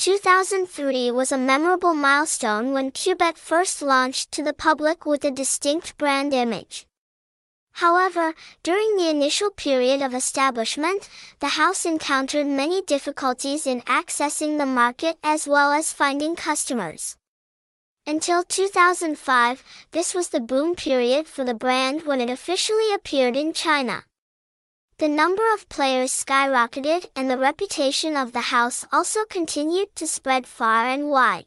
2003 was a memorable milestone when Kubet first launched to the public with a distinct brand image. However, during the initial period of establishment, the house encountered many difficulties in accessing the market as well as finding customers. Until 2005, this was the boom period for the brand when it officially appeared in China. The number of players skyrocketed and the reputation of the house also continued to spread far and wide.